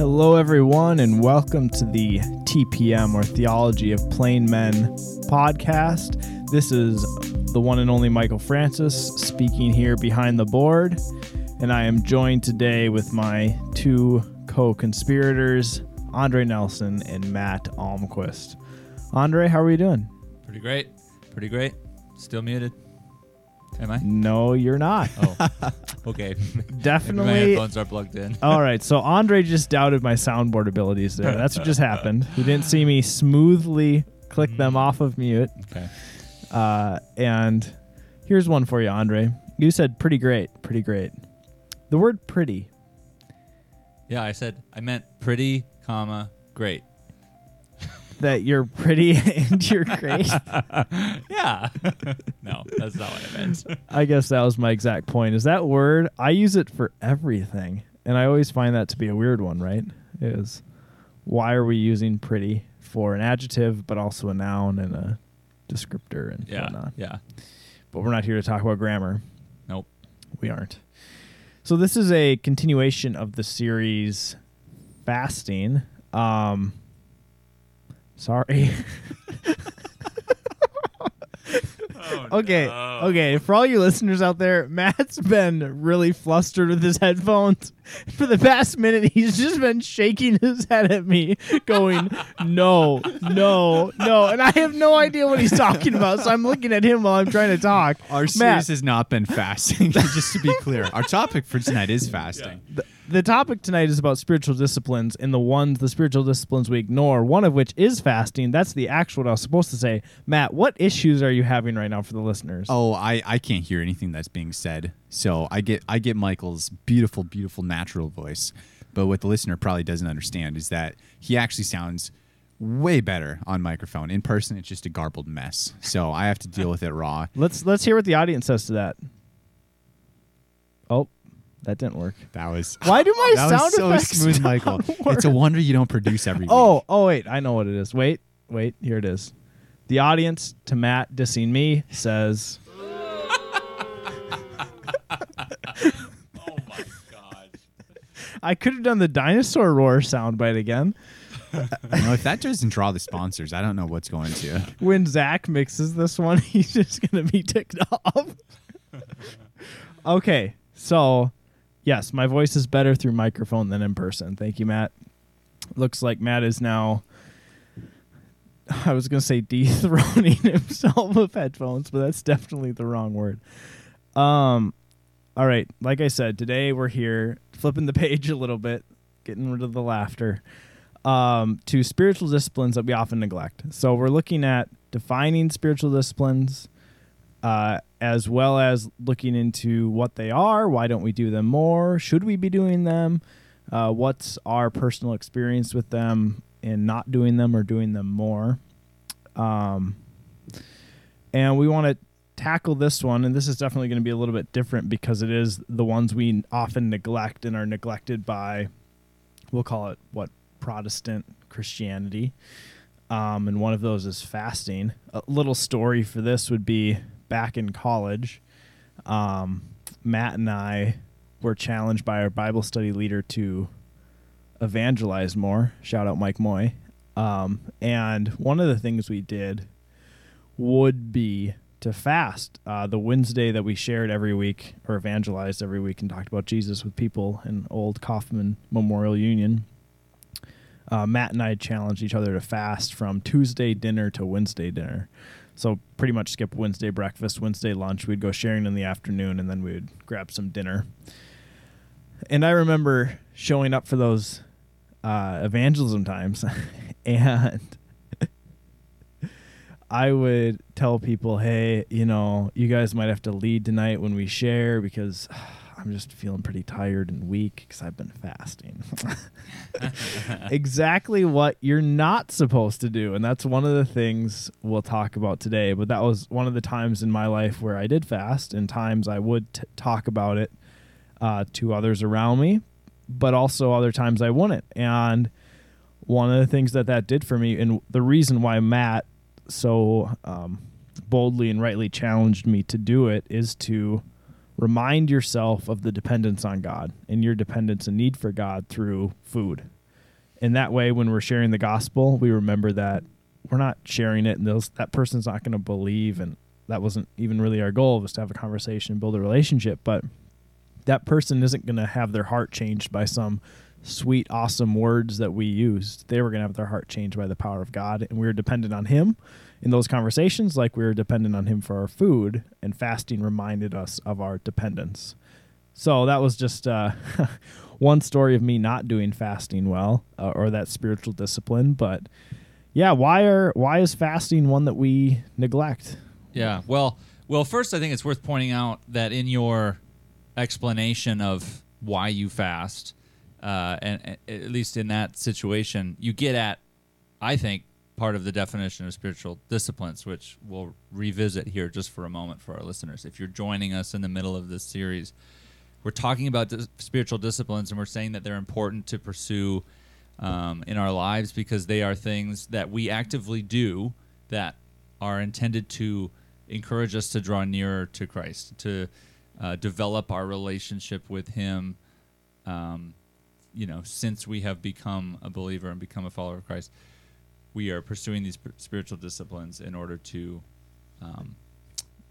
Hello, everyone, and welcome to the TPM or Theology of Plain Men podcast. This is the one and only Michael Francis speaking here behind the board, and I am joined today with my two co conspirators, Andre Nelson and Matt Almquist. Andre, how are you doing? Pretty great. Pretty great. Still muted. Am I? No, you're not. Oh, okay. Maybe my Definitely. headphones are plugged in. All right, so Andre just doubted my soundboard abilities there. That's what just happened. He didn't see me smoothly click them off of mute. Okay. Uh, and here's one for you, Andre. You said pretty great, pretty great. The word pretty. Yeah, I said I meant pretty, comma, great. That you're pretty and you're great. Yeah. no, that's not what I meant. I guess that was my exact point. Is that word? I use it for everything, and I always find that to be a weird one. Right? Is why are we using pretty for an adjective, but also a noun and a descriptor and Yeah. whatnot? Yeah. But we're not here to talk about grammar. Nope. We aren't. So this is a continuation of the series fasting. Um sorry. Oh, okay. Okay, for all you listeners out there, Matt's been really flustered with his headphones. For the past minute, he's just been shaking his head at me, going, "No, no, no," and I have no idea what he's talking about. So I'm looking at him while I'm trying to talk. Our Matt, series has not been fasting, just to be clear. Our topic for tonight is fasting. the, the topic tonight is about spiritual disciplines and the ones the spiritual disciplines we ignore one of which is fasting that's the actual what i was supposed to say matt what issues are you having right now for the listeners Oh, I, I can't hear anything that's being said. So I get I get Michael's beautiful, beautiful natural voice. But what the listener probably doesn't understand is that he actually sounds way better on microphone. In person, it's just a garbled mess. So I have to deal with it raw. let's let's hear what the audience says to that oh that didn't work That was why do my that sound was so effects smooth, not Michael. work? It's a wonder you don't produce every week. oh oh wait i know what it is wait wait here it is the audience to matt dissing me says Oh my god. i could have done the dinosaur roar soundbite again You know, if that doesn't draw the sponsors, I don't know what's going to. when Zach mixes this one, he's just gonna be ticked off. okay, so yes, my voice is better through microphone than in person. Thank you, Matt. Looks like Matt is now. I was gonna say dethroning himself with headphones, but that's definitely the wrong word. Um, all right, like I said, today we're here flipping the page a little bit, getting rid of the laughter um, to spiritual disciplines that we often neglect. So we're looking at defining spiritual disciplines, uh, as well as looking into what they are. Why don't we do them more? Should we be doing them? Uh, what's our personal experience with them in not doing them or doing them more? Um, and we want to tackle this one, and this is definitely going to be a little bit different because it is the ones we often neglect and are neglected by. We'll call it what Protestant Christianity. Um, and one of those is fasting. A little story for this would be back in college, um, Matt and I were challenged by our Bible study leader to evangelize more. Shout out Mike Moy. Um, and one of the things we did would be to fast uh, the Wednesday that we shared every week or evangelized every week and talked about Jesus with people in Old Coffman Memorial Union uh, Matt and I challenged each other to fast from Tuesday dinner to Wednesday dinner. So pretty much skip Wednesday breakfast, Wednesday lunch. We'd go sharing in the afternoon, and then we would grab some dinner. And I remember showing up for those uh, evangelism times, and I would tell people, "Hey, you know, you guys might have to lead tonight when we share because." I'm just feeling pretty tired and weak because I've been fasting. exactly what you're not supposed to do. And that's one of the things we'll talk about today. But that was one of the times in my life where I did fast, and times I would t- talk about it uh, to others around me, but also other times I wouldn't. And one of the things that that did for me, and the reason why Matt so um, boldly and rightly challenged me to do it, is to remind yourself of the dependence on God and your dependence and need for God through food. And that way, when we're sharing the gospel, we remember that we're not sharing it, and those that person's not going to believe, and that wasn't even really our goal was to have a conversation, and build a relationship, but that person isn't going to have their heart changed by some sweet, awesome words that we used. They were going to have their heart changed by the power of God, and we were dependent on Him in those conversations, like we were dependent on Him for our food, and fasting reminded us of our dependence. So that was just uh, one story of me not doing fasting well, uh, or that spiritual discipline. But yeah, why are why is fasting one that we neglect? Yeah. Well, well, first I think it's worth pointing out that in your explanation of why you fast, uh, and, and at least in that situation, you get at, I think, part of the definition of spiritual disciplines, which we'll revisit here just for a moment for our listeners. If you're joining us in the middle of this series, we're talking about dis- spiritual disciplines, and we're saying that they're important to pursue um, in our lives because they are things that we actively do that are intended to encourage us to draw nearer to Christ, to uh, develop our relationship with Him. Um, you know, since we have become a believer and become a follower of Christ, we are pursuing these spiritual disciplines in order to, um,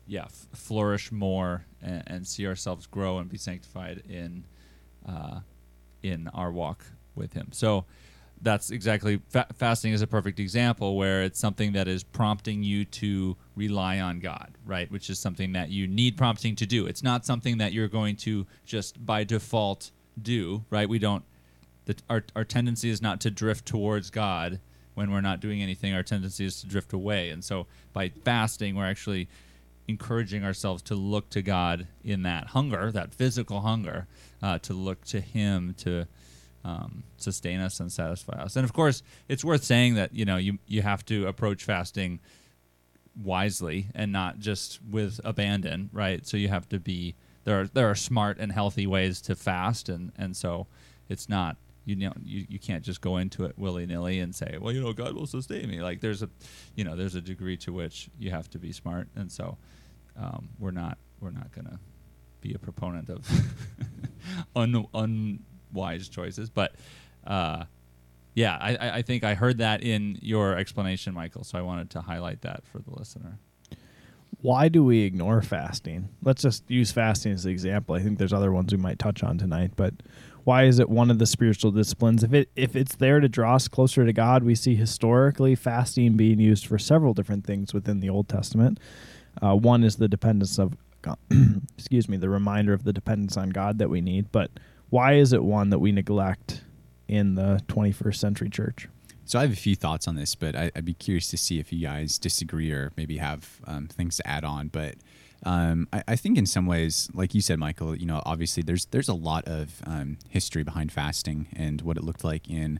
yeah, f- flourish more and, and, see ourselves grow and be sanctified in, uh, in our walk with Him. So, that's exactly fa- fasting is a perfect example where it's something that is prompting you to rely on God, right? Which is something that you need prompting to do. It's not something that you're going to just by default do, right? We don't. The, our our tendency is not to drift towards God when we're not doing anything. Our tendency is to drift away, and so by fasting, we're actually encouraging ourselves to look to God in that hunger, that physical hunger, uh, to look to Him to um, sustain us and satisfy us. And of course, it's worth saying that you know you you have to approach fasting wisely and not just with abandon, right? So you have to be there. Are there are smart and healthy ways to fast, and and so it's not you know you, you can't just go into it willy nilly and say, well, you know, God will sustain me. Like there's a you know there's a degree to which you have to be smart, and so um, we're not we're not gonna be a proponent of un, un wise choices. But uh, yeah, I, I think I heard that in your explanation, Michael. So I wanted to highlight that for the listener. Why do we ignore fasting? Let's just use fasting as an example. I think there's other ones we might touch on tonight, but why is it one of the spiritual disciplines? If it if it's there to draw us closer to God, we see historically fasting being used for several different things within the Old Testament. Uh, one is the dependence of, God, excuse me, the reminder of the dependence on God that we need. But why is it one that we neglect in the 21st century church? So I have a few thoughts on this, but I, would be curious to see if you guys disagree or maybe have um, things to add on. But um, I, I, think in some ways, like you said, Michael, you know, obviously there's there's a lot of um, history behind fasting and what it looked like in,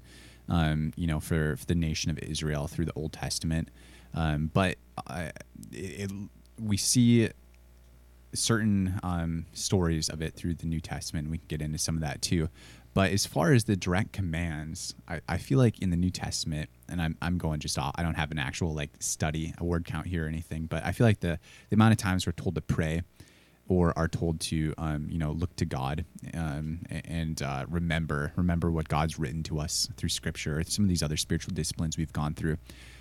um, you know, for, for, the nation of Israel through the Old Testament. Um, but I, it, we see certain um, stories of it through the New Testament. We can get into some of that too. But as far as the direct commands, I, I feel like in the New Testament, and I'm, I'm going just off, I don't have an actual like study, a word count here or anything, but I feel like the, the amount of times we're told to pray or are told to, um, you know, look to God um, and uh, remember, remember what God's written to us through scripture, or some of these other spiritual disciplines we've gone through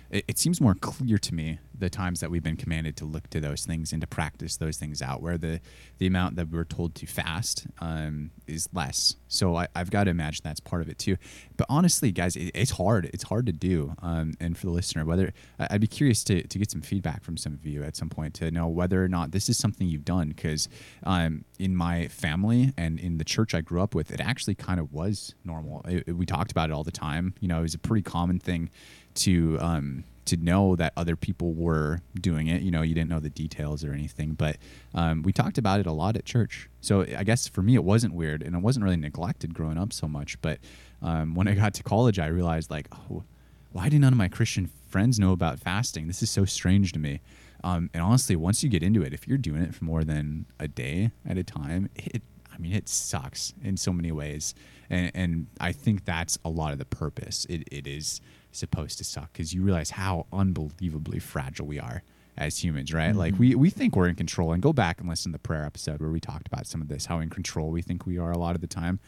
it, it, seems more clear to me the times that we've been commanded to look to those things and to practice those things out, where the the amount that we're told to fast um, is less. So I, have got to imagine that's part of it too. But honestly, guys, it, it's hard. It's hard to do. Um, and for the listener, whether I'd be curious to, to get some feedback from some of you at some point to know whether or not this is something you've done. Because um, in my family and in the church I grew up with, it actually kind of was normal. It, we talked about it all the time. You know, it was a pretty common thing to um, to know that other people were doing it. You know, you didn't know the details or anything, but um, we talked about it a lot at church. So I guess for me, it wasn't weird, and it wasn't really neglected growing up so much. But um, when I got to college, I realized like, oh, why do none of my Christian friends know about fasting? This is so strange to me. Um, and honestly, once you get into it, if you're doing it for more than a day at a time, it I mean, it sucks in so many ways, and, and I think that's a lot of the purpose. It, it is supposed to suck because you realize how unbelievably fragile we are as humans, right? Mm-hmm. Like we we think we're in control. And go back and listen to the prayer episode where we talked about some of this, how in control we think we are a lot of the time,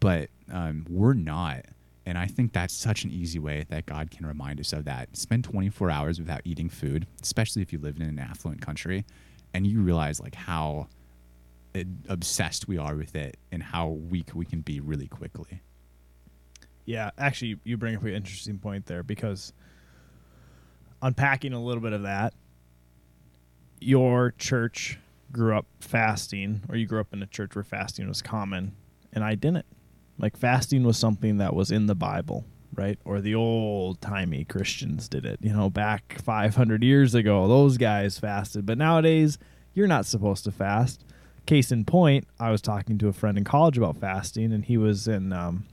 but um, we're not. and I think that's such an easy way that God can remind us of that. Spend 24 hours without eating food, especially if you live in an affluent country, and you realize like how uh, obsessed we are with it and how weak we can be really quickly. Yeah, actually, you bring up an interesting point there because unpacking a little bit of that, your church grew up fasting, or you grew up in a church where fasting was common, and I didn't. Like, fasting was something that was in the Bible, right? Or the old timey Christians did it, you know, back 500 years ago. Those guys fasted. But nowadays, you're not supposed to fast. Case in point, I was talking to a friend in college about fasting, and he was in um,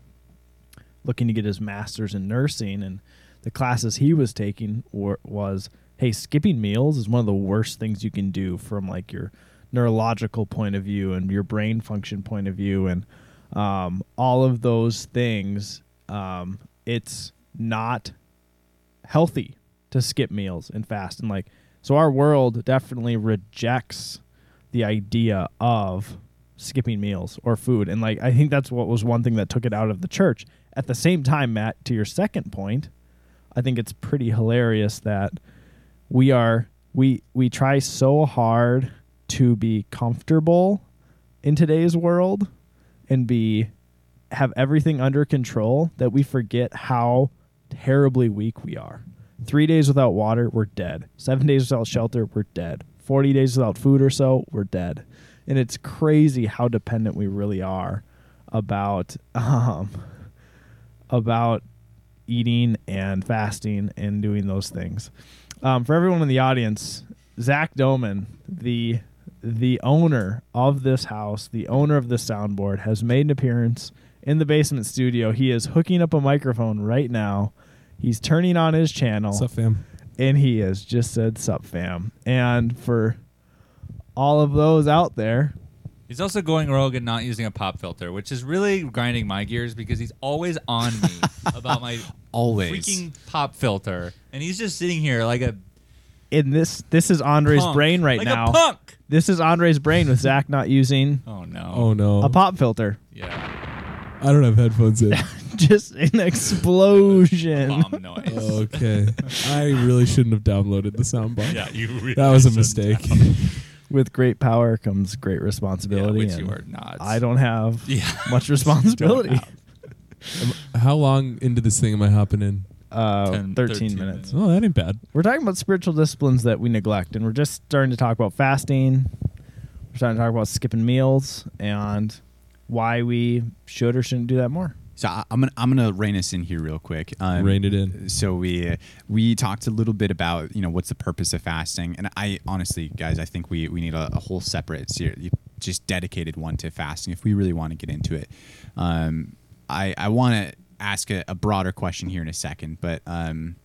looking to get his master's in nursing, and the classes he was taking were, was hey, skipping meals is one of the worst things you can do from like your neurological point of view and your brain function point of view, and um, all of those things. Um, it's not healthy to skip meals and fast, and like so, our world definitely rejects the idea of skipping meals or food. And like I think that's what was one thing that took it out of the church. At the same time, Matt, to your second point, I think it's pretty hilarious that we are we we try so hard to be comfortable in today's world and be have everything under control that we forget how terribly weak we are. 3 days without water, we're dead. 7 days without shelter, we're dead. 40 days without food or so, we're dead. And it's crazy how dependent we really are about um, about eating and fasting and doing those things. Um, for everyone in the audience, Zach Doman, the the owner of this house, the owner of the soundboard, has made an appearance in the basement studio. He is hooking up a microphone right now. He's turning on his channel What's up, fam? and he has just said sup fam and for all of those out there He's also going rogue and not using a pop filter, which is really grinding my gears because he's always on me about my Always. freaking pop filter, and he's just sitting here like a in this this is andre's punk. brain right like now A punk. this is andre's brain with zach not using Oh no. Oh no, a pop filter Yeah. I don't have headphones in. just an explosion Bomb noise. okay, I really shouldn't have downloaded the soundbar. Yeah, you. Really that was a shouldn't mistake. have. With great power comes great Yeah, responsibility which and you are not. i don't have Yeah. much responsibility How long into this thing am I hopping in? uh 10, 13, 13 minutes minutes. Oh, that ain't bad. we're talking about spiritual disciplines that we neglect and we're just starting to talk about fasting we're starting to talk about skipping meals and why we should or shouldn't do that more So I, I'm gonna I'm gonna rein us in here real quick. Um, Rein it in. So we we talked a little bit about you know what's the purpose of fasting, and I honestly, guys, I think we we need a, a whole separate series, just dedicated one to fasting if we really want to get into it. Um, I I want to ask a, a broader question here in a second, but um,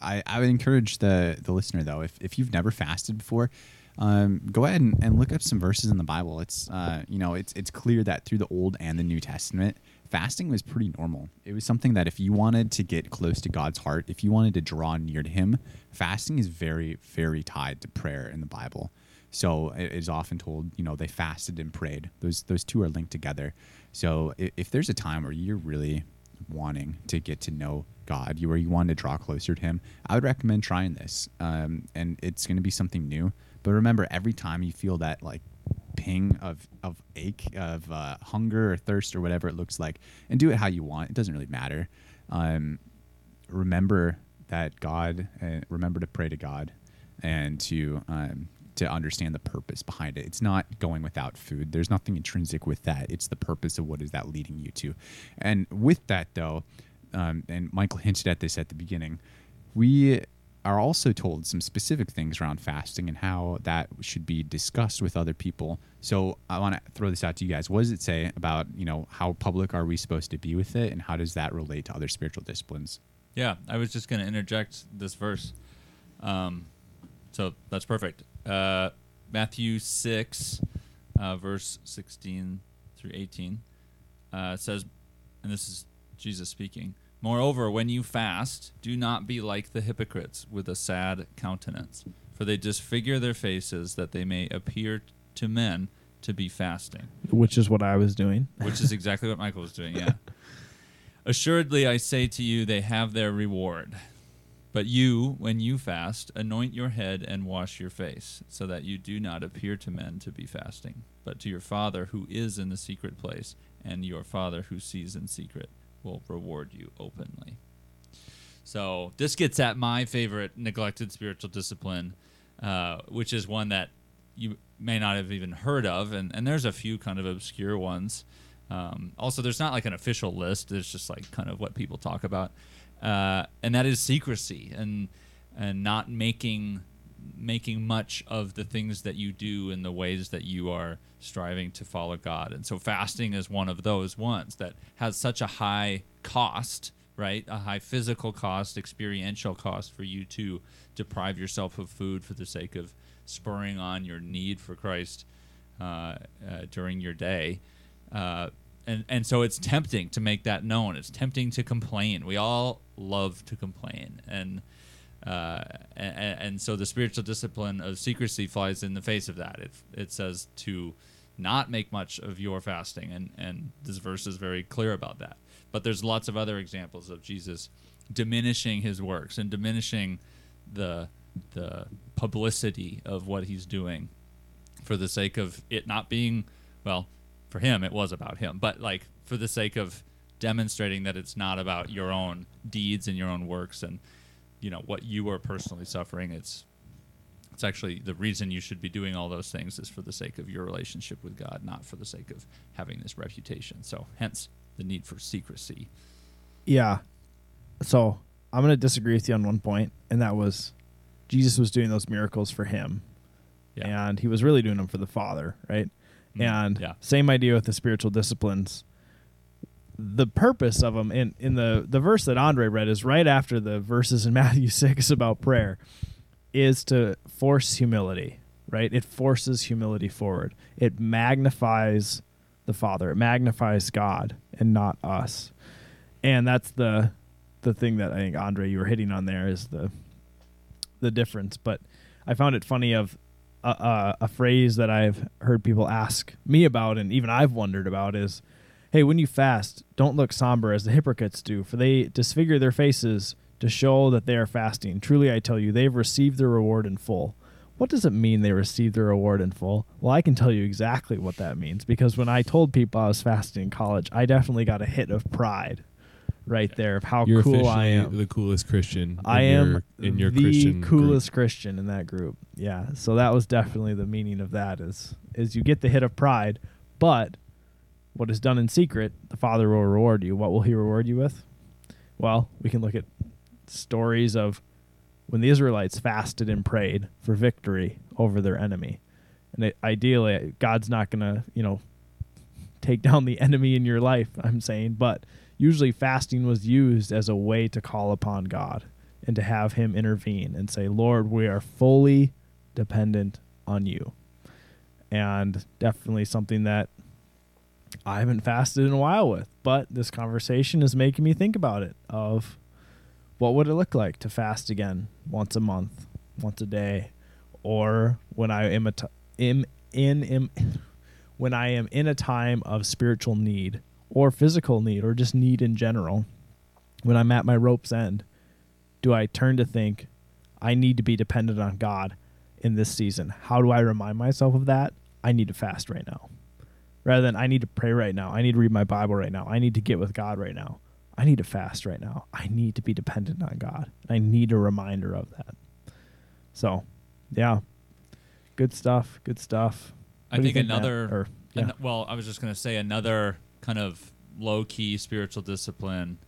I I would encourage the the listener though if if you've never fasted before. Um, go ahead and, and look up some verses in the Bible. It's uh, you know it's it's clear that through the Old and the New Testament, fasting was pretty normal. It was something that if you wanted to get close to God's heart, if you wanted to draw near to Him, fasting is very, very tied to prayer in the Bible. So it is often told, you know, they fasted and prayed. Those those two are linked together. So if, if there's a time where you're really wanting to get to know God, you where you want to draw closer to Him, I would recommend trying this. Um, and it's going to be something new. But remember, every time you feel that like ping of of ache of uh, hunger or thirst or whatever it looks like and do it how you want. It doesn't really matter. Um, remember that god uh, remember to pray to god and to um, to understand the purpose behind it. It's not going without food. There's nothing intrinsic with that. It's the purpose of what is that leading you to. And with that though um, and michael hinted at this at the beginning we are also told some specific things around fasting and how that should be discussed with other people. So I want to throw this out to you guys. What does it say about you know how public are we supposed to be with it, and how does that relate to other spiritual disciplines? Yeah, I was just going to interject this verse. Um, so that's perfect. Uh, Matthew 6, uh, verse 16 through 18 uh, says, and this is Jesus speaking Moreover, when you fast, do not be like the hypocrites with a sad countenance, for they disfigure their faces that they may appear to men to be fasting which is what i was doing which is exactly what Michael was doing. Yeah. Assuredly, I say to you, they have their reward. But you, when you fast, anoint your head and wash your face, so that you do not appear to men to be fasting, but to your Father who is in the secret place, and your Father who sees in secret will reward you openly. So, this gets at my favorite neglected spiritual discipline, uh, which is one that you may not have even heard of, and, and there's a few kind of obscure ones. Um, also, there's not like an official list. It's just like kind of what people talk about, uh, and that is secrecy and and not making making much of the things that you do and the ways that you are striving to follow God. And so, fasting is one of those ones that has such a high cost, right? A high physical cost, experiential cost for you to deprive yourself of food for the sake of spurring on your need for Christ uh, uh, during your day. Uh, and and so it's tempting to make that known. It's tempting to complain. We all love to complain, and uh, and, and so the spiritual discipline of secrecy flies in the face of that. It it says to not make much of your fasting, and and this verse is very clear about that. But there's lots of other examples of Jesus diminishing his works and diminishing the the publicity of what he's doing for the sake of it not being well for him it was about him but like for the sake of demonstrating that it's not about your own deeds and your own works and you know what you are personally suffering it's it's actually the reason you should be doing all those things is for the sake of your relationship with God not for the sake of having this reputation so hence the need for secrecy Yeah. So I'm going to disagree with you on one point, and that was Jesus was doing those miracles for him, yeah and he was really doing them for the Father, right? Mm, and yeah same idea with the spiritual disciplines. The purpose of them in in the the verse that Andre read is right after the verses in Matthew six about prayer, is to force humility, right? It forces humility forward. It magnifies the Father. It magnifies God and not us. And that's the the thing that I think Andre you were hitting on there is the the difference. But I found it funny of a, a, a phrase that I've heard people ask me about, and even I've wondered about is, "Hey, when you fast, don't look somber as the hypocrites do, for they disfigure their faces to show that they are fasting. Truly, I tell you, they've received their reward in full." What does it mean they received their reward in full? Well, I can tell you exactly what that means because when I told people I was fasting in college, I definitely got a hit of pride right there of how You're cool I am. the coolest Christian. in I am your, in your the Christian group. coolest Christian in that group. Yeah. So that was definitely the meaning of that is is you get the hit of pride, but what is done in secret, the Father will reward you. What will he reward you with? Well, we can look at stories of when the Israelites fasted and prayed for victory over their enemy. And it, ideally, God's not going to, you know, take down the enemy in your life, I'm saying, but usually fasting was used as a way to call upon God and to have him intervene and say, "Lord, we are fully dependent on you." And definitely something that I haven't fasted in a while with, but this conversation is making me think about it of what would it look like to fast again once a month, once a day, or when I am a t- am in am when I am in a time of spiritual need or physical need or just need in general, when I'm at my rope's end, do I turn to think I need to be dependent on God in this season? How do I remind myself of that? I need to fast right now. Rather than I need to pray right now. I need to read my Bible right now. I need to get with God right now. I need to fast right now. I need to be dependent on God. I need a reminder of that. So, yeah. Good stuff. Good stuff. I What do you think, another. Or, yeah. an- well, I was just going to say another kind of low key spiritual discipline,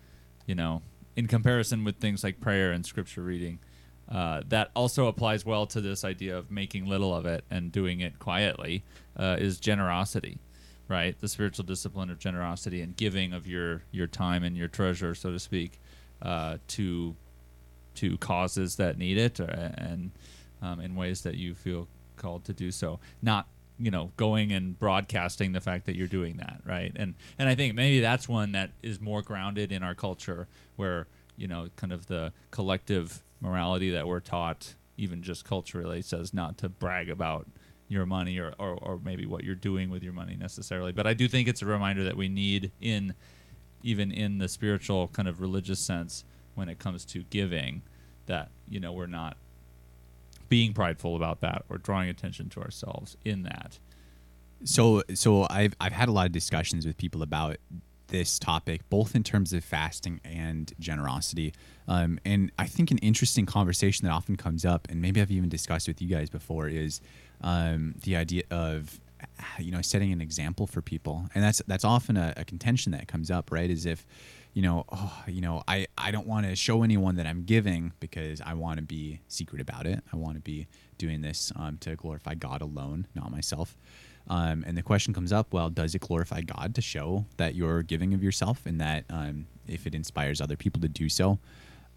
you know, in comparison with things like prayer and scripture reading, uh, that also applies well to this idea of making little of it and doing it quietly, uh, is generosity, right? The spiritual discipline of generosity and giving of your your time and your treasure, so to speak, uh, to to causes that need it, or, and um, in ways that you feel called to do so. Not you know going and broadcasting the fact that you're doing that, right? And and I think maybe that's one that is more grounded in our culture, where you know kind of the collective morality that we're taught, even just culturally, says not to brag about your money or, or, or maybe what you're doing with your money necessarily. But I do think it's a reminder that we need in even in the spiritual kind of religious sense when it comes to giving that you know we're not being prideful about that or drawing attention to ourselves in that So so I've I've had a lot of discussions with people about this topic, both in terms of fasting and generosity. Um, and I think an interesting conversation that often comes up, and maybe I've even discussed with you guys before, is um, the idea of you know setting an example for people, and that's that's often a, a contention that comes up, right? Is if you know, oh, you know, I, I don't want to show anyone that I'm giving because I want to be secret about it. I want to be doing this um, to glorify God alone, not myself. Um, and the question comes up well, does it glorify God to show that you're giving of yourself and that um, if it inspires other people to do so?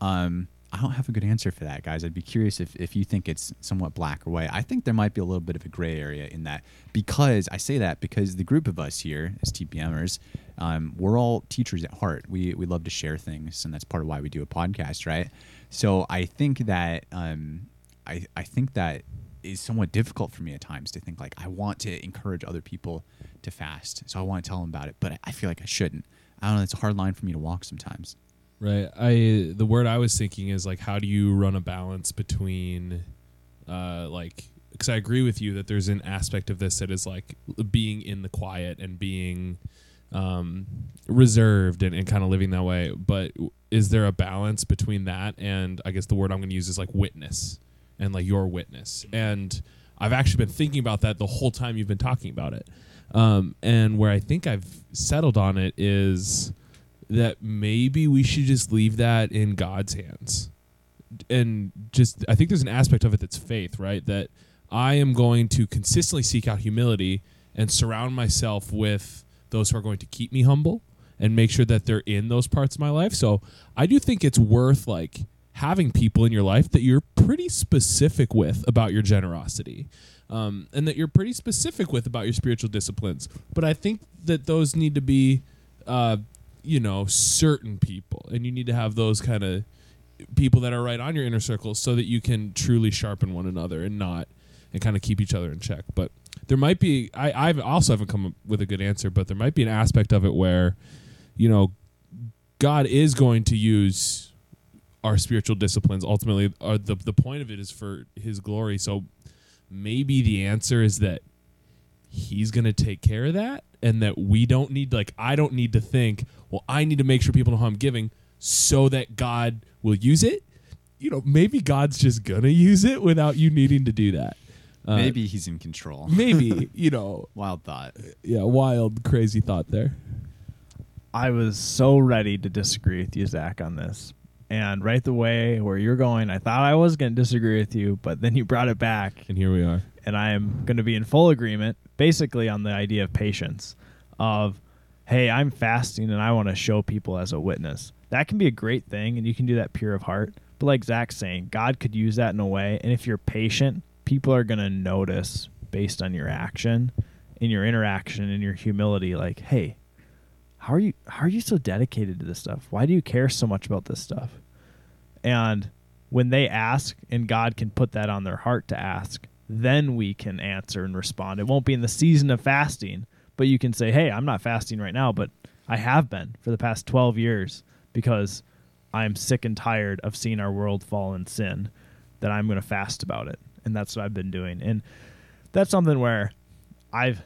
Um, I don't have a good answer for that, guys. I'd be curious if, if you think it's somewhat black or white. I think there might be a little bit of a gray area in that because I say that because the group of us here as TPMers, um, we're all teachers at heart. We, we love to share things, and that's part of why we do a podcast, right? So I think that um, I, I think that is somewhat difficult for me at times to think like I want to encourage other people to fast, so I want to tell them about it, but I feel like I shouldn't. I don't know. It's a hard line for me to walk sometimes. Right. I the word I was thinking is like how do you run a balance between uh like because I agree with you that there's an aspect of this that is like being in the quiet and being um reserved and, and kind of living that way but is there a balance between that and I guess the word I'm going to use is like witness and like your witness and I've actually been thinking about that the whole time you've been talking about it um and where I think I've settled on it is that maybe we should just leave that in God's hands. And just, I think there's an aspect of it that's faith, right? That I am going to consistently seek out humility and surround myself with those who are going to keep me humble and make sure that they're in those parts of my life. So I do think it's worth like having people in your life that you're pretty specific with about your generosity. Um, and that you're pretty specific with about your spiritual disciplines. But I think that those need to be uh, you know certain people and you need to have those kind of people that are right on your inner circle so that you can truly sharpen one another and not and kind of keep each other in check but there might be i i also haven't come up with a good answer but there might be an aspect of it where you know god is going to use our spiritual disciplines ultimately are the the point of it is for his glory so maybe the answer is that he's going to take care of that and that we don't need like I don't need to think, well, I need to make sure people know how I'm giving so that God will use it. You know, maybe God's just going to use it without you needing to do that. Uh, Maybe he's in control. maybe, you know, Wild thought. yeah, wild crazy thought there. I was so ready to disagree with you, Zach, on this. And right the way where you're going, I thought I was going to disagree with you, but then you brought it back, And here we are. and I am going to be in full agreement, basically on the idea of patience, of, hey, I'm fasting and I want to show people as a witness. That can be a great thing, and you can do that pure of heart. But like Zach's saying, God could use that in a way, and if you're patient, people are going to notice based on your action, in your interaction, in your humility, like, hey, how are you how are you so dedicated to this stuff? Why do you care so much about this stuff? And when they ask and God can put that on their heart to ask, then we can answer and respond. It won't be in the season of fasting, but you can say, "Hey, I'm not fasting right now, but I have been for the past 12 years because I'm sick and tired of seeing our world fall in sin that I'm going to fast about it." And that's what I've been doing. And that's something where I've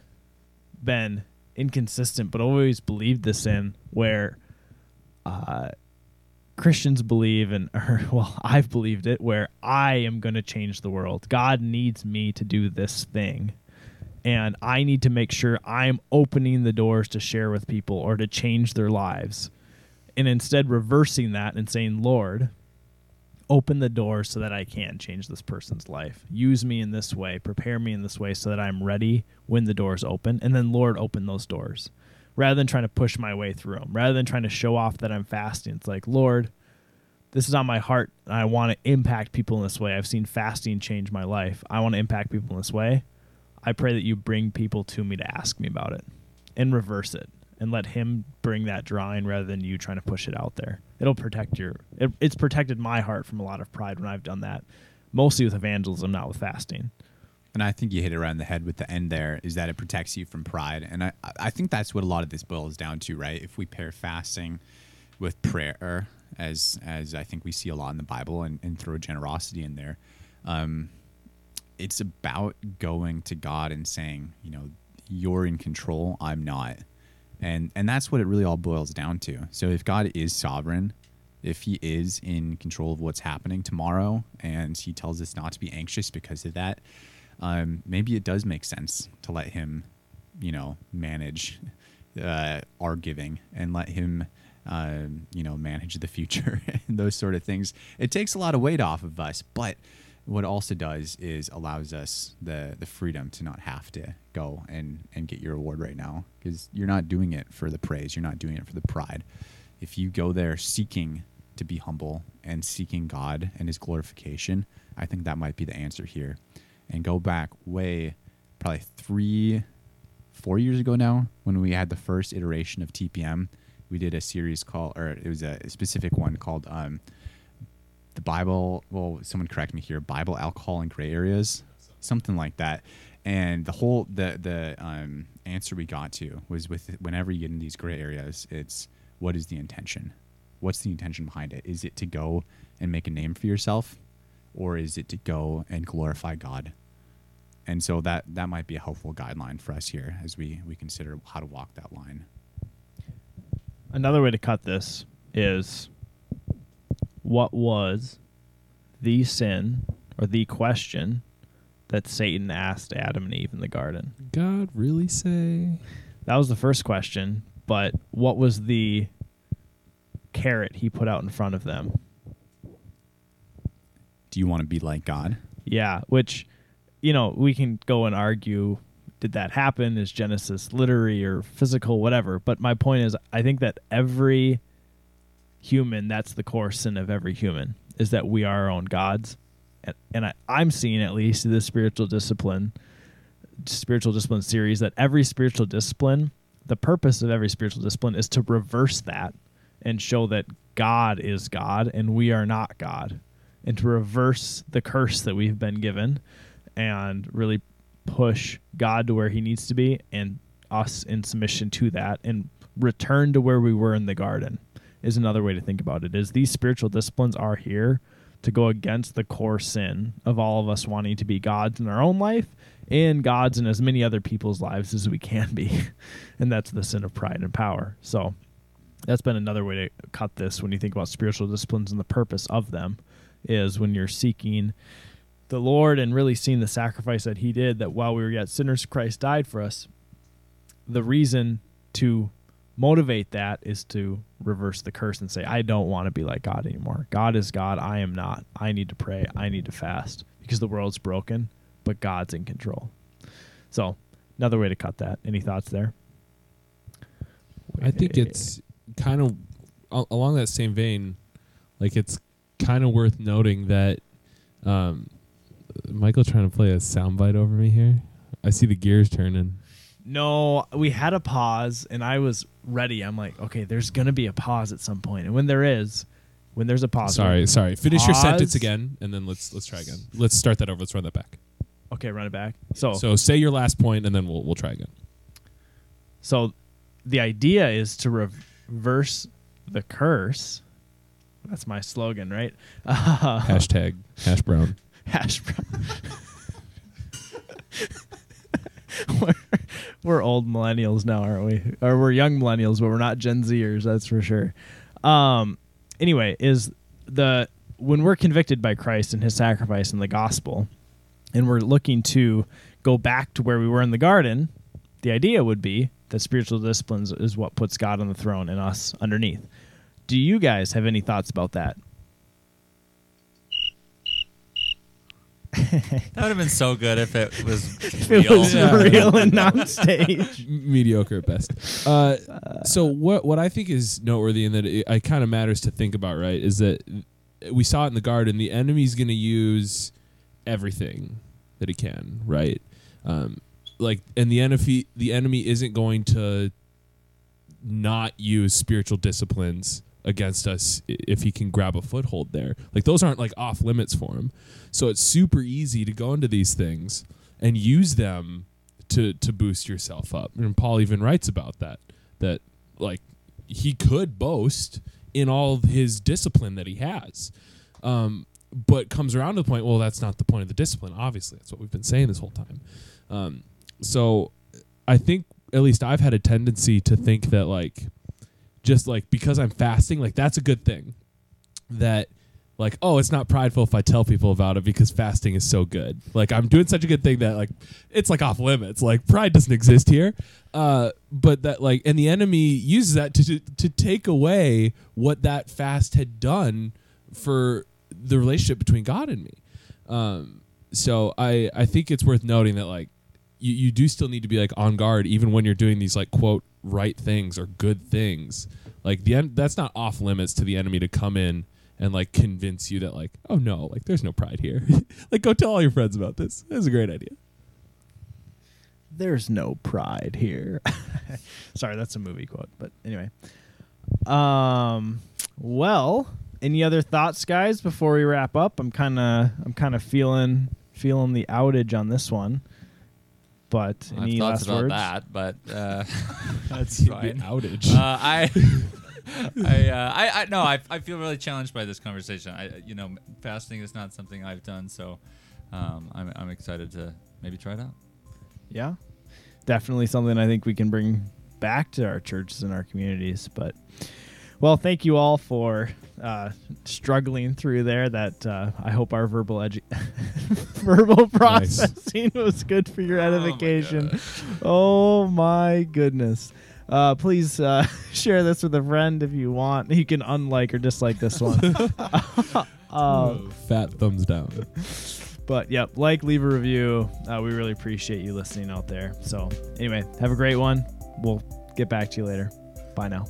been inconsistent, but always believed this in where uh, Christians believe, and well, I've believed it, where I am going to change the world. God needs me to do this thing, and I need to make sure I'm opening the doors to share with people or to change their lives, and instead reversing that and saying, Lord. Open the door so that I can change this person's life. Use me in this way. Prepare me in this way so that I'm ready when the doors open. And then, Lord, open those doors rather than trying to push my way through them, rather than trying to show off that I'm fasting. It's like, Lord, this is on my heart. And I want to impact people in this way. I've seen fasting change my life. I want to impact people in this way. I pray that you bring people to me to ask me about it and reverse it and let him bring that drawing rather than you trying to push it out there. It'll protect your, it, it's protected my heart from a lot of pride when I've done that, mostly with evangelism, not with fasting. And I think you hit it on the head with the end there is that it protects you from pride. And I, I think that's what a lot of this boils down to, right? If we pair fasting with prayer, as as I think we see a lot in the Bible and, and throw generosity in there, um, it's about going to God and saying, you know, you're in control, I'm not. And and that's what it really all boils down to. So if God is sovereign, if he is in control of what's happening tomorrow and he tells us not to be anxious because of that, um, maybe it does make sense to let him, you know, manage uh, our giving and let him, uh, you know, manage the future and those sort of things. It takes a lot of weight off of us, but what also does is allows us the the freedom to not have to go and and get your reward right now because you're not doing it for the praise, you're not doing it for the pride. If you go there seeking to be humble and seeking God and His glorification, I think that might be the answer here and go back way probably three, four years ago now when we had the first iteration of TPM. We did a series called, or it was a specific one called um, the Bible. Well, someone correct me here. Bible, alcohol, and gray areas, something like that. And the whole the the um, answer we got to was with whenever you get in these gray areas, it's what is the intention? What's the intention behind it? Is it to go and make a name for yourself, or is it to go and glorify God? And so that that might be a helpful guideline for us here as we we consider how to walk that line. Another way to cut this is what was the sin or the question that Satan asked Adam and Eve in the garden? God really say? That was the first question, but what was the carrot he put out in front of them? Do you want to be like God? Yeah, which you know, we can go and argue did that happen? Is Genesis literary or physical, whatever. But my point is, I think that every human, that's the core sin of every human, is that we are our own gods. And, I, I'm seeing at least this spiritual discipline, spiritual discipline series, that every spiritual discipline, the purpose of every spiritual discipline is to reverse that and show that God is God and we are not God, and to reverse the curse that we've been given and really push God to where he needs to be and us in submission to that and return to where we were in the garden is another way to think about it is these spiritual disciplines are here to go against the core sin of all of us wanting to be gods in our own life and gods in as many other people's lives as we can be and that's the sin of pride and power so that's been another way to cut this when you think about spiritual disciplines and the purpose of them is when you're seeking the Lord and really seeing the sacrifice that He did, that while we were yet sinners, Christ died for us. The reason to motivate that is to reverse the curse and say, I don't want to be like God anymore. God is God. I am not. I need to pray. I need to fast because the world's broken, but God's in control. So, another way to cut that. Any thoughts there? I think it's kind of along that same vein. Like it's kind of worth noting that um, Michael trying to play a soundbite over me here. I see the gears turning. No, we had a pause and I was ready. I'm like, okay, there's going to be a pause at some point. And when there is, when there's a pause. Sorry, sorry. Finish your sentence again, and then let's let's try again. Let's start that over. Let's run that back. Okay, run it back. So, So say your last point, and then we'll we'll try again. So the idea is to reverse the curse. That's my slogan, right? Uh, Hashtag hash brown. hash brown. we're, we're old millennials now, aren't we? Or we're young millennials, but we're not Gen Zers, that's for sure. Um, anyway, is the when we're convicted by Christ and His sacrifice in the gospel, and we're looking to go back to where we were in the garden, the idea would be that spiritual disciplines is what puts God on the throne and us underneath. Do you guys have any thoughts about that? That would have been so good if it was If real. it was Yeah. real and not stage. mediocre at best. Uh, so what what I think is noteworthy and that it, it kind of matters to think about, right, is that we saw it in the garden. The enemy's going to use everything that he can, right? Um, like, and the enemy the enemy isn't going to not use spiritual disciplines against us if he can grab a foothold there. Like those aren't like off limits for him. So it's super easy to go into these things and use them to to boost yourself up. And Paul even writes about that that like he could boast in all of his discipline that he has. Um, but comes around to the point, well, that's not the point of the discipline. Obviously, that's what we've been saying this whole time. Um, so I think at least I've had a tendency to think that like just like because I'm fasting, like that's a good thing. That like oh it's not prideful if I tell people about it because fasting is so good. Like I'm doing such a good thing that like it's like off limits. Like pride doesn't exist here. Uh, but that like and the enemy uses that to, to to take away what that fast had done for the relationship between God and me. Um, so I I think it's worth noting that like you, you do still need to be like on guard even when you're doing these like quote right things or good things. Like the en- that's not off limits to the enemy to come in and like convince you that like oh no like there's no pride here. like go tell all your friends about this. That's a great idea. There's no pride here. Sorry, that's a movie quote, but anyway. Um well, any other thoughts guys before we wrap up? I'm kind of I'm kind of feeling feeling the outage on this one. But I have any thoughts last about words? that, but uh, that's The fine. outage. Uh, I, I, uh, I, I, no, I, I feel really challenged by this conversation. I, you know, fasting is not something I've done, so um, I'm, I'm excited to maybe try it out. Yeah. Definitely something I think we can bring back to our churches and our communities. But, well, thank you all for uh, struggling through there. That uh, I hope our verbal edu- verbal processing was good for your Oh my edification. Oh my goodness. Uh, please uh, share this with a friend if you want. You can unlike or dislike this one. um, Fat thumbs down. but yep, like, leave a review. Uh, we really appreciate you listening out there. So, anyway, have a great one. We'll get back to you later. Bye now.